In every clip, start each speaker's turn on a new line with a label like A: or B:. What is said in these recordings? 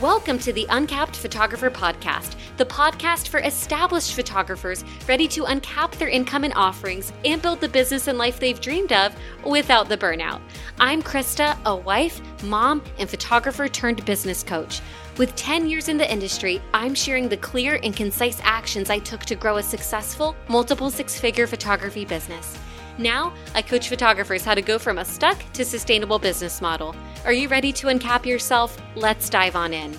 A: Welcome to the Uncapped Photographer Podcast, the podcast for established photographers ready to uncap their income and offerings and build the business and life they've dreamed of without the burnout. I'm Christa, a wife, mom, and photographer turned business coach. With 10 years in the industry, I'm sharing the clear and concise actions I took to grow a successful, multiple six figure photography business. Now, I coach photographers how to go from a stuck to sustainable business model. Are you ready to uncap yourself? Let's dive on in.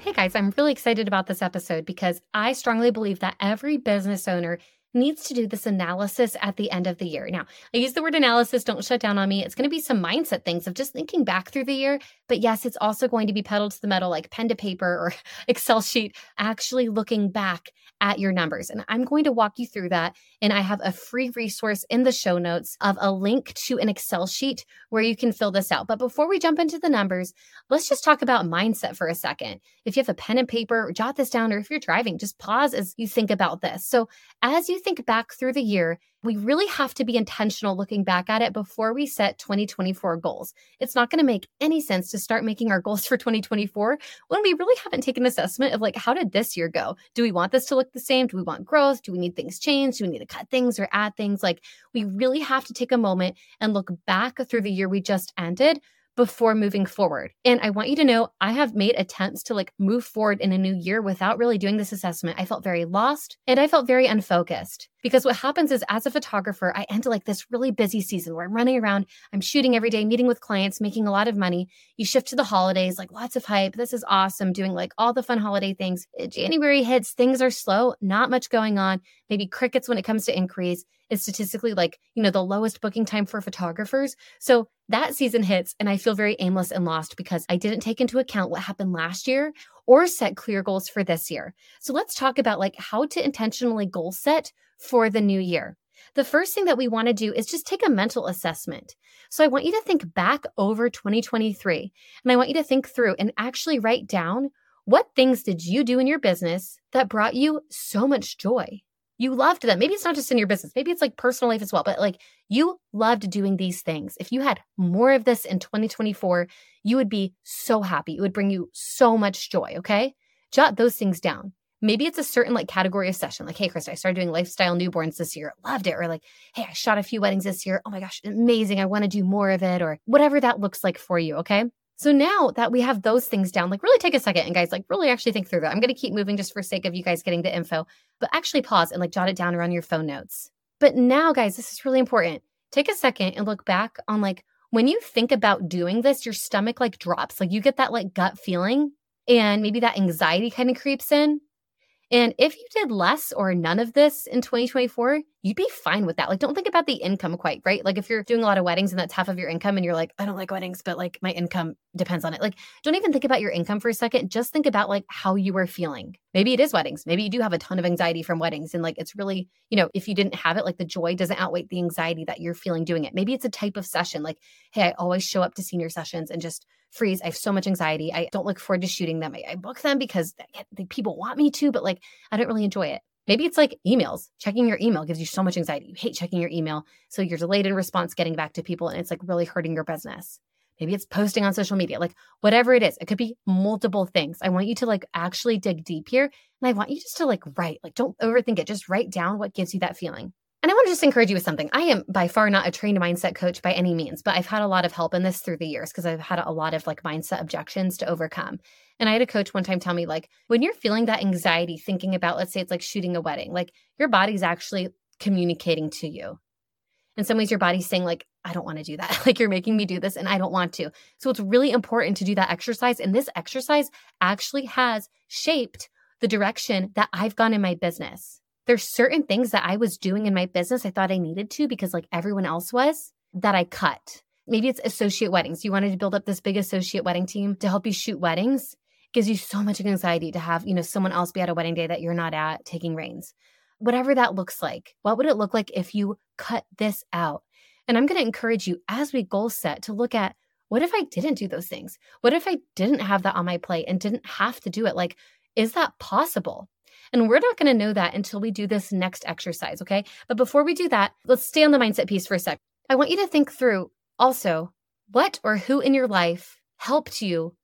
A: Hey guys, I'm really excited about this episode because I strongly believe that every business owner needs to do this analysis at the end of the year. Now, I use the word analysis, don't shut down on me. It's going to be some mindset things of just thinking back through the year. But yes, it's also going to be pedal to the metal, like pen to paper or Excel sheet, actually looking back at your numbers. And I'm going to walk you through that. And I have a free resource in the show notes of a link to an Excel sheet where you can fill this out. But before we jump into the numbers, let's just talk about mindset for a second. If you have a pen and paper, jot this down, or if you're driving, just pause as you think about this. So as you think back through the year, we really have to be intentional looking back at it before we set 2024 goals. It's not going to make any sense to start making our goals for 2024 when we really haven't taken assessment of like, how did this year go? Do we want this to look the same? Do we want growth? Do we need things changed? Do we need to cut things or add things? Like, we really have to take a moment and look back through the year we just ended before moving forward. And I want you to know I have made attempts to like move forward in a new year without really doing this assessment. I felt very lost and I felt very unfocused. Because what happens is, as a photographer, I enter like this really busy season where I'm running around, I'm shooting every day, meeting with clients, making a lot of money. You shift to the holidays, like lots of hype. This is awesome, doing like all the fun holiday things. January hits, things are slow, not much going on, maybe crickets when it comes to inquiries. Is statistically like, you know, the lowest booking time for photographers. So that season hits, and I feel very aimless and lost because I didn't take into account what happened last year or set clear goals for this year. So let's talk about like how to intentionally goal set for the new year. The first thing that we want to do is just take a mental assessment. So I want you to think back over 2023 and I want you to think through and actually write down what things did you do in your business that brought you so much joy? You loved them. Maybe it's not just in your business, maybe it's like personal life as well, but like you loved doing these things. If you had more of this in 2024, you would be so happy. It would bring you so much joy. Okay. Jot those things down. Maybe it's a certain like category of session, like, hey, Chris, I started doing lifestyle newborns this year, loved it. Or like, hey, I shot a few weddings this year. Oh my gosh, amazing. I want to do more of it, or whatever that looks like for you. Okay. So now that we have those things down, like really take a second and guys, like really actually think through that. I'm going to keep moving just for sake of you guys getting the info, but actually pause and like jot it down around your phone notes. But now, guys, this is really important. Take a second and look back on like when you think about doing this, your stomach like drops, like you get that like gut feeling and maybe that anxiety kind of creeps in. And if you did less or none of this in 2024, you'd be fine with that. Like, don't think about the income quite, right? Like, if you're doing a lot of weddings and that's half of your income and you're like, I don't like weddings, but like my income depends on it. Like, don't even think about your income for a second. Just think about like how you are feeling. Maybe it is weddings. Maybe you do have a ton of anxiety from weddings. And like, it's really, you know, if you didn't have it, like the joy doesn't outweigh the anxiety that you're feeling doing it. Maybe it's a type of session. Like, hey, I always show up to senior sessions and just freeze. I have so much anxiety. I don't look forward to shooting them. I, I book them because people want me to, but like I don't really enjoy it. Maybe it's like emails. Checking your email gives you so much anxiety. You hate checking your email. So you're delayed in response getting back to people and it's like really hurting your business. Maybe it's posting on social media, like whatever it is. It could be multiple things. I want you to like actually dig deep here. And I want you just to like write, like don't overthink it. Just write down what gives you that feeling. And I want to just encourage you with something. I am by far not a trained mindset coach by any means, but I've had a lot of help in this through the years because I've had a lot of like mindset objections to overcome. And I had a coach one time tell me, like, when you're feeling that anxiety thinking about, let's say it's like shooting a wedding, like your body's actually communicating to you. In some ways, your body's saying, like, I don't want to do that. like, you're making me do this and I don't want to. So it's really important to do that exercise. And this exercise actually has shaped the direction that I've gone in my business there's certain things that I was doing in my business I thought I needed to because like everyone else was that I cut. Maybe it's associate weddings. You wanted to build up this big associate wedding team to help you shoot weddings. It gives you so much anxiety to have, you know, someone else be at a wedding day that you're not at taking reins. Whatever that looks like. What would it look like if you cut this out? And I'm going to encourage you as we goal set to look at what if I didn't do those things? What if I didn't have that on my plate and didn't have to do it? Like, is that possible? And we're not going to know that until we do this next exercise. Okay. But before we do that, let's stay on the mindset piece for a sec. I want you to think through also what or who in your life helped you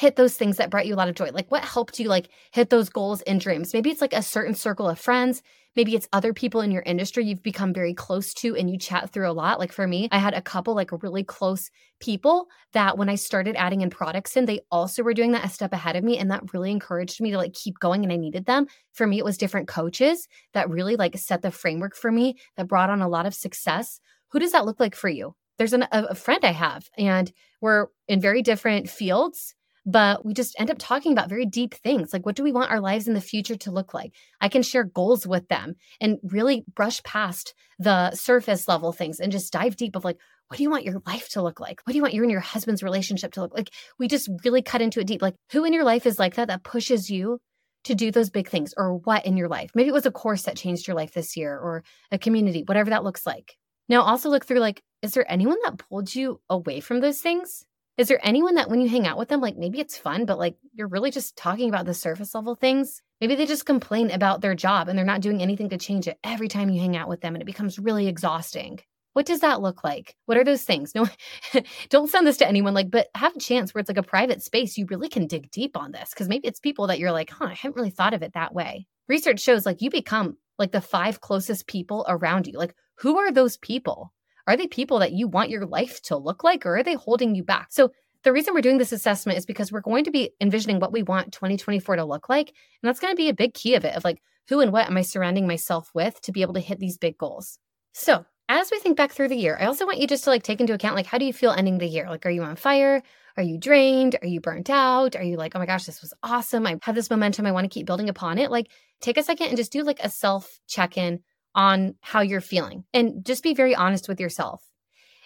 B: hit those things that brought you a lot of joy? Like what helped you like hit those goals and dreams? Maybe it's like a certain circle of friends. Maybe it's other people in your industry you've become very close to and you chat through a lot. Like for me, I had a couple like really close people that when I started adding in products in, they also were doing that a step ahead of me. And that really encouraged me to like keep going and I needed them. For me, it was different coaches that really like set the framework for me that brought on a lot of success. Who does that look like for you? There's an, a, a friend I have and we're in very different fields but we just end up talking about very deep things like what do we want our lives in the future to look like? I can share goals with them and really brush past the surface level things and just dive deep of like what do you want your life to look like? What do you want you and your husband's relationship to look like? We just really cut into it deep like who in your life is like that that pushes you to do those big things or what in your life? Maybe it was a course that changed your life this year or a community whatever that looks like. Now also look through like is there anyone that pulled you away from those things is there anyone that when you hang out with them, like maybe it's fun, but like you're really just talking about the surface level things? Maybe they just complain about their job and they're not doing anything to change it every time you hang out with them and it becomes really exhausting. What does that look like? What are those things? No, don't send this to anyone, like, but have a chance where it's like a private space. You really can dig deep on this because maybe it's people that you're like, huh, I haven't really thought of it that way. Research shows like you become like the five closest people around you. Like, who are those people? Are they people that you want your life to look like or are they holding you back? So, the reason we're doing this assessment is because we're going to be envisioning what we want 2024 to look like. And that's going to be a big key of it of like, who and what am I surrounding myself with to be able to hit these big goals? So, as we think back through the year, I also want you just to like take into account like how do you feel ending the year? Like are you on fire? Are you drained? Are you burnt out? Are you like, "Oh my gosh, this was awesome. I have this momentum. I want to keep building upon it." Like take a second and just do like a self check-in on how you're feeling and just be very honest with yourself.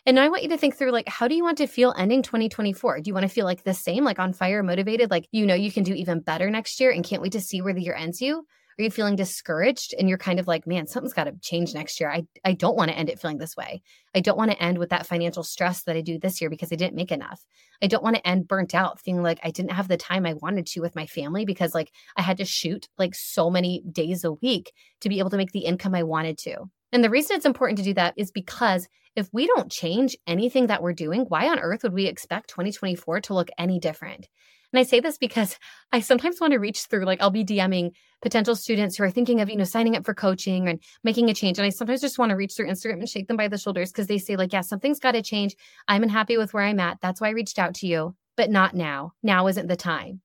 B: And I want you to think through like, how do you want to feel ending 2024? Do you want to feel like the same, like on fire, motivated, like you know you can do even better next year and can't wait to see where the year ends you? Are you feeling discouraged and you're kind of like, man, something's got to change next year? I, I don't want to end it feeling this way. I don't want to end with that financial stress that I do this year because I didn't make enough. I don't want to end burnt out, feeling like I didn't have the time I wanted to with my family because like I had to shoot like so many days a week to be able to make the income I wanted to. And the reason it's important to do that is because if we don't change anything that we're doing, why on earth would we expect 2024 to look any different? And I say this because I sometimes want to reach through, like, I'll be DMing potential students who are thinking of, you know, signing up for coaching and making a change. And I sometimes just want to reach through Instagram and shake them by the shoulders because they say, like, yeah, something's got to change. I'm unhappy with where I'm at. That's why I reached out to you, but not now. Now isn't the time.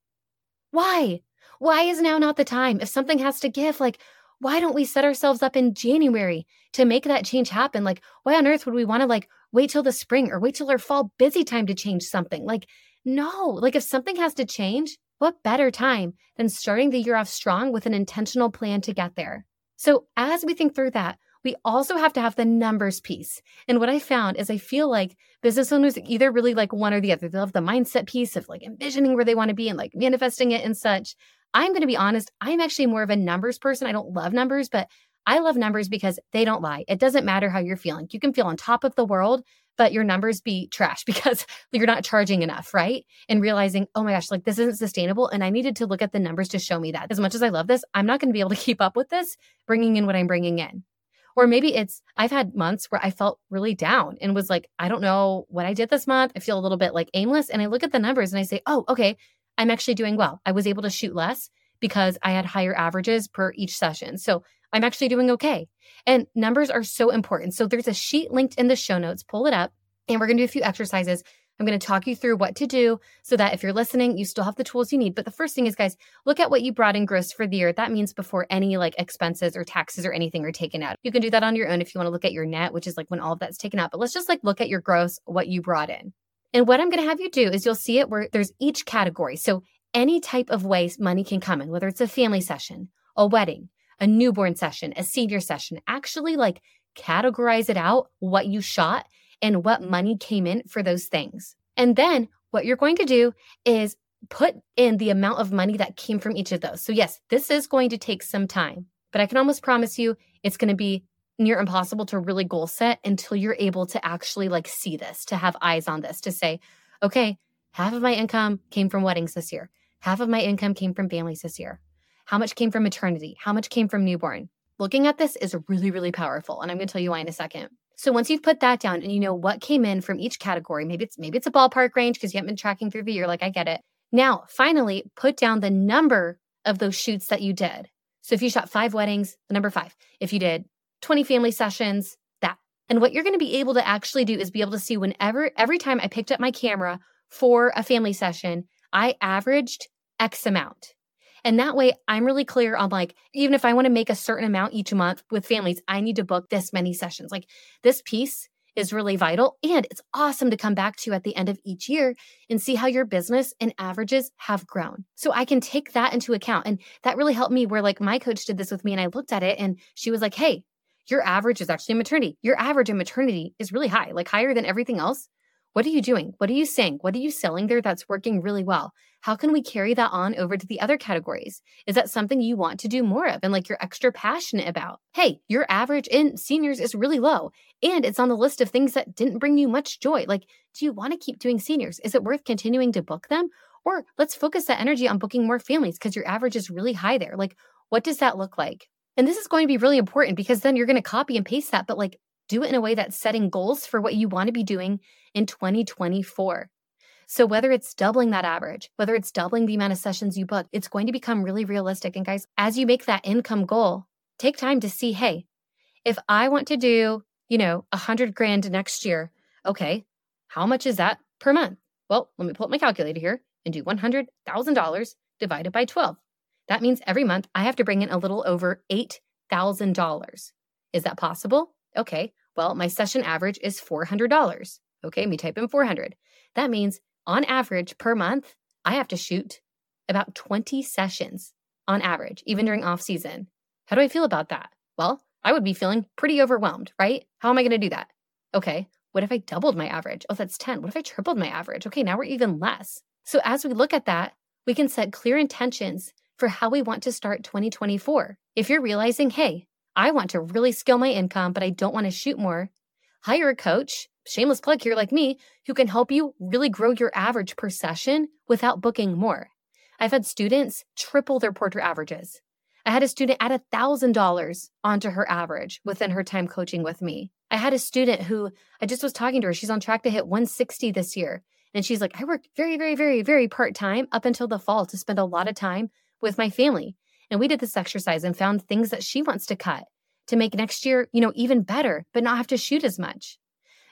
B: Why? Why is now not the time? If something has to give, like, why don't we set ourselves up in January to make that change happen? Like, why on earth would we want to like wait till the spring or wait till our fall busy time to change something? Like, no, like if something has to change, what better time than starting the year off strong with an intentional plan to get there? So, as we think through that, we also have to have the numbers piece. And what I found is I feel like business owners either really like one or the other. They love the mindset piece of like envisioning where they want to be and like manifesting it and such. I'm going to be honest, I'm actually more of a numbers person. I don't love numbers, but I love numbers because they don't lie. It doesn't matter how you're feeling. You can feel on top of the world, but your numbers be trash because you're not charging enough, right? And realizing, oh my gosh, like this isn't sustainable. And I needed to look at the numbers to show me that. As much as I love this, I'm not going to be able to keep up with this, bringing in what I'm bringing in. Or maybe it's, I've had months where I felt really down and was like, I don't know what I did this month. I feel a little bit like aimless. And I look at the numbers and I say, oh, okay, I'm actually doing well. I was able to shoot less because I had higher averages per each session. So I'm actually doing okay. And numbers are so important. So there's a sheet linked in the show notes. Pull it up and we're going to do a few exercises. I'm going to talk you through what to do so that if you're listening, you still have the tools you need. But the first thing is, guys, look at what you brought in gross for the year. That means before any like expenses or taxes or anything are taken out. You can do that on your own if you want to look at your net, which is like when all of that's taken out. But let's just like look at your gross, what you brought in. And what I'm going to have you do is you'll see it where there's each category. So any type of way money can come in, whether it's a family session, a wedding, a newborn session, a senior session, actually like categorize it out what you shot and what money came in for those things. And then what you're going to do is put in the amount of money that came from each of those. So, yes, this is going to take some time, but I can almost promise you it's going to be near impossible to really goal set until you're able to actually like see this, to have eyes on this, to say, okay, half of my income came from weddings this year. Half of my income came from families this year. How much came from maternity? How much came from newborn? Looking at this is really, really powerful. And I'm going to tell you why in a second. So once you've put that down and you know what came in from each category, maybe it's maybe it's a ballpark range because you haven't been tracking through the year, like I get it. Now, finally, put down the number of those shoots that you did. So if you shot five weddings, the number five. If you did 20 family sessions, that. And what you're going to be able to actually do is be able to see whenever, every time I picked up my camera for a family session, I averaged X amount. And that way I'm really clear on like, even if I want to make a certain amount each month with families, I need to book this many sessions. Like this piece is really vital. And it's awesome to come back to at the end of each year and see how your business and averages have grown. So I can take that into account. And that really helped me where like my coach did this with me and I looked at it and she was like, hey, your average is actually maternity. Your average in maternity is really high, like higher than everything else. What are you doing? What are you saying? What are you selling there that's working really well? How can we carry that on over to the other categories? Is that something you want to do more of and like you're extra passionate about? Hey, your average in seniors is really low and it's on the list of things that didn't bring you much joy. Like, do you want to keep doing seniors? Is it worth continuing to book them? Or let's focus that energy on booking more families because your average is really high there. Like, what does that look like? And this is going to be really important because then you're going to copy and paste that, but like do it in a way that's setting goals for what you want to be doing in 2024. So, whether it's doubling that average, whether it's doubling the amount of sessions you book, it's going to become really realistic. And, guys, as you make that income goal, take time to see hey, if I want to do, you know, a hundred grand next year, okay, how much is that per month? Well, let me pull up my calculator here and do $100,000 divided by 12. That means every month I have to bring in a little over $8,000. Is that possible? Okay, well, my session average is $400. Okay, me type in 400. That means on average per month, I have to shoot about 20 sessions on average, even during off season. How do I feel about that? Well, I would be feeling pretty overwhelmed, right? How am I going to do that? Okay, what if I doubled my average? Oh, that's 10. What if I tripled my average? Okay, now we're even less. So as we look at that, we can set clear intentions for how we want to start 2024. If you're realizing, hey, I want to really scale my income, but I don't want to shoot more, hire a coach, shameless plug here like me, who can help you really grow your average per session without booking more. I've had students triple their portrait averages. I had a student add $1,000 onto her average within her time coaching with me. I had a student who I just was talking to her. She's on track to hit 160 this year. And she's like, I worked very, very, very, very part time up until the fall to spend a lot of time with my family. And we did this exercise and found things that she wants to cut to make next year, you know, even better, but not have to shoot as much.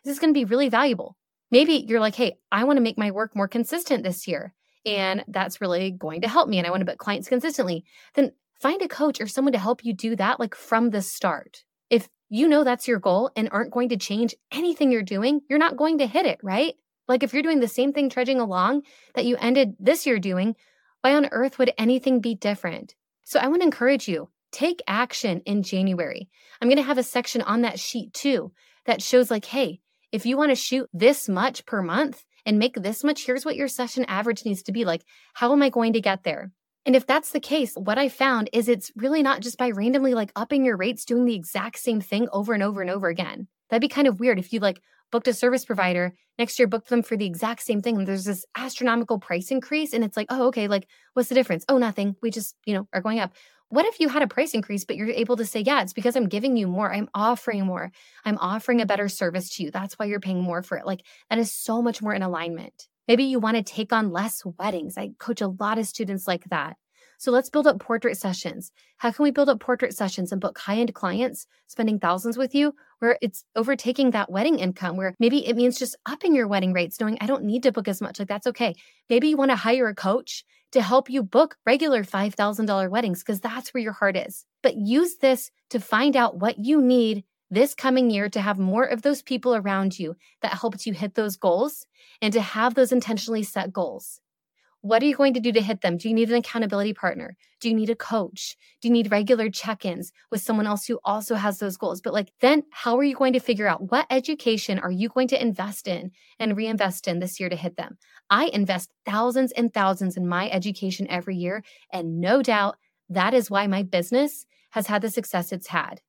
B: This is going to be really valuable. Maybe you're like, hey, I want to make my work more consistent this year. And that's really going to help me. And I want to book clients consistently. Then find a coach or someone to help you do that, like from the start. If you know that's your goal and aren't going to change anything you're doing, you're not going to hit it, right? Like if you're doing the same thing trudging along that you ended this year doing, why on earth would anything be different? So I want to encourage you take action in January. I'm going to have a section on that sheet too that shows, like, hey, if you want to shoot this much per month and make this much, here's what your session average needs to be. Like, how am I going to get there? And if that's the case, what I found is it's really not just by randomly like upping your rates, doing the exact same thing over and over and over again. That'd be kind of weird if you like booked a service provider, next year booked them for the exact same thing. And there's this astronomical price increase. And it's like, oh, okay, like what's the difference? Oh, nothing. We just, you know, are going up. What if you had a price increase, but you're able to say, yeah, it's because I'm giving you more. I'm offering more. I'm offering a better service to you. That's why you're paying more for it. Like that is so much more in alignment. Maybe you want to take on less weddings. I coach a lot of students like that. So let's build up portrait sessions. How can we build up portrait sessions and book high end clients spending thousands with you where it's overtaking that wedding income, where maybe it means just upping your wedding rates, knowing I don't need to book as much. Like that's okay. Maybe you want to hire a coach to help you book regular $5,000 weddings because that's where your heart is. But use this to find out what you need this coming year to have more of those people around you that helped you hit those goals and to have those intentionally set goals. What are you going to do to hit them? Do you need an accountability partner? Do you need a coach? Do you need regular check ins with someone else who also has those goals? But like, then how are you going to figure out what education are you going to invest in and reinvest in this year to hit them? I invest thousands and thousands in my education every year. And no doubt that is why my business has had the success it's had.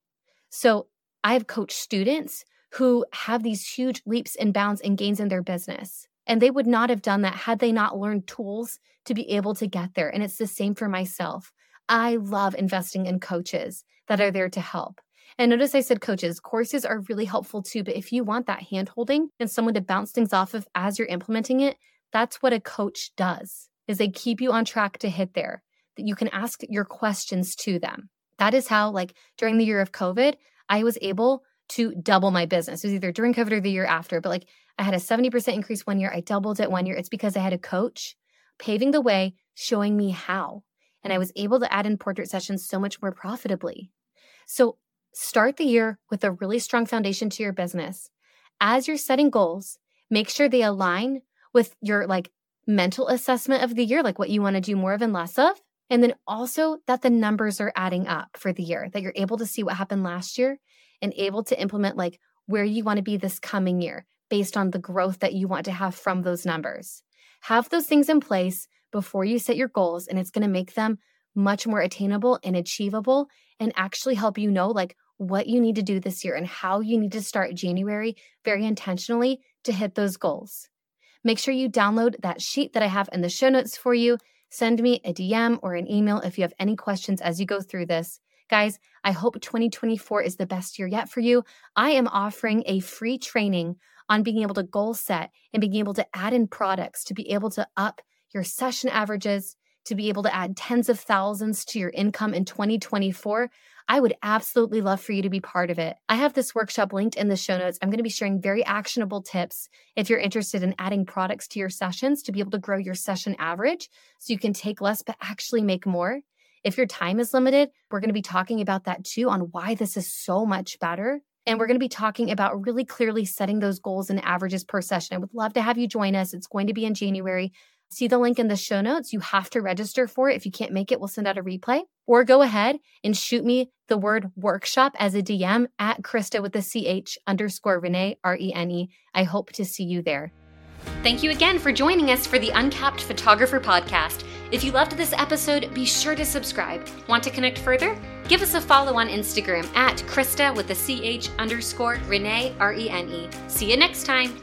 B: So I've coached students who have these huge leaps and bounds and gains in their business. And they would not have done that had they not learned tools to be able to get there. And it's the same for myself. I love investing in coaches that are there to help. And notice I said coaches, courses are really helpful too. But if you want that hand holding and someone to bounce things off of as you're implementing it, that's what a coach does. is they keep you on track to hit there, that you can ask your questions to them. That is how, like, during the year of COVID, I was able to double my business. It was either during COVID or the year after, but like I had a 70% increase one year. I doubled it one year. It's because I had a coach paving the way, showing me how. And I was able to add in portrait sessions so much more profitably. So start the year with a really strong foundation to your business. As you're setting goals, make sure they align with your like mental assessment of the year, like what you want to do more of and less of. And then also that the numbers are adding up for the year, that you're able to see what happened last year and able to implement like where you want to be this coming year based on the growth that you want to have from those numbers. Have those things in place before you set your goals, and it's going to make them much more attainable and achievable and actually help you know like what you need to do this year and how you need to start January very intentionally to hit those goals. Make sure you download that sheet that I have in the show notes for you. Send me a DM or an email if you have any questions as you go through this. Guys, I hope 2024 is the best year yet for you. I am offering a free training on being able to goal set and being able to add in products to be able to up your session averages, to be able to add tens of thousands to your income in 2024. I would absolutely love for you to be part of it. I have this workshop linked in the show notes. I'm going to be sharing very actionable tips if you're interested in adding products to your sessions to be able to grow your session average so you can take less but actually make more. If your time is limited, we're going to be talking about that too on why this is so much better. And we're going to be talking about really clearly setting those goals and averages per session. I would love to have you join us. It's going to be in January. See the link in the show notes. You have to register for it. If you can't make it, we'll send out a replay. Or go ahead and shoot me the word workshop as a DM at Christa with the CH underscore Rene, R E N E. I hope to see you there.
A: Thank you again for joining us for the Uncapped Photographer podcast. If you loved this episode, be sure to subscribe. Want to connect further? Give us a follow on Instagram at Christa with the CH underscore Rene, R E N E. See you next time.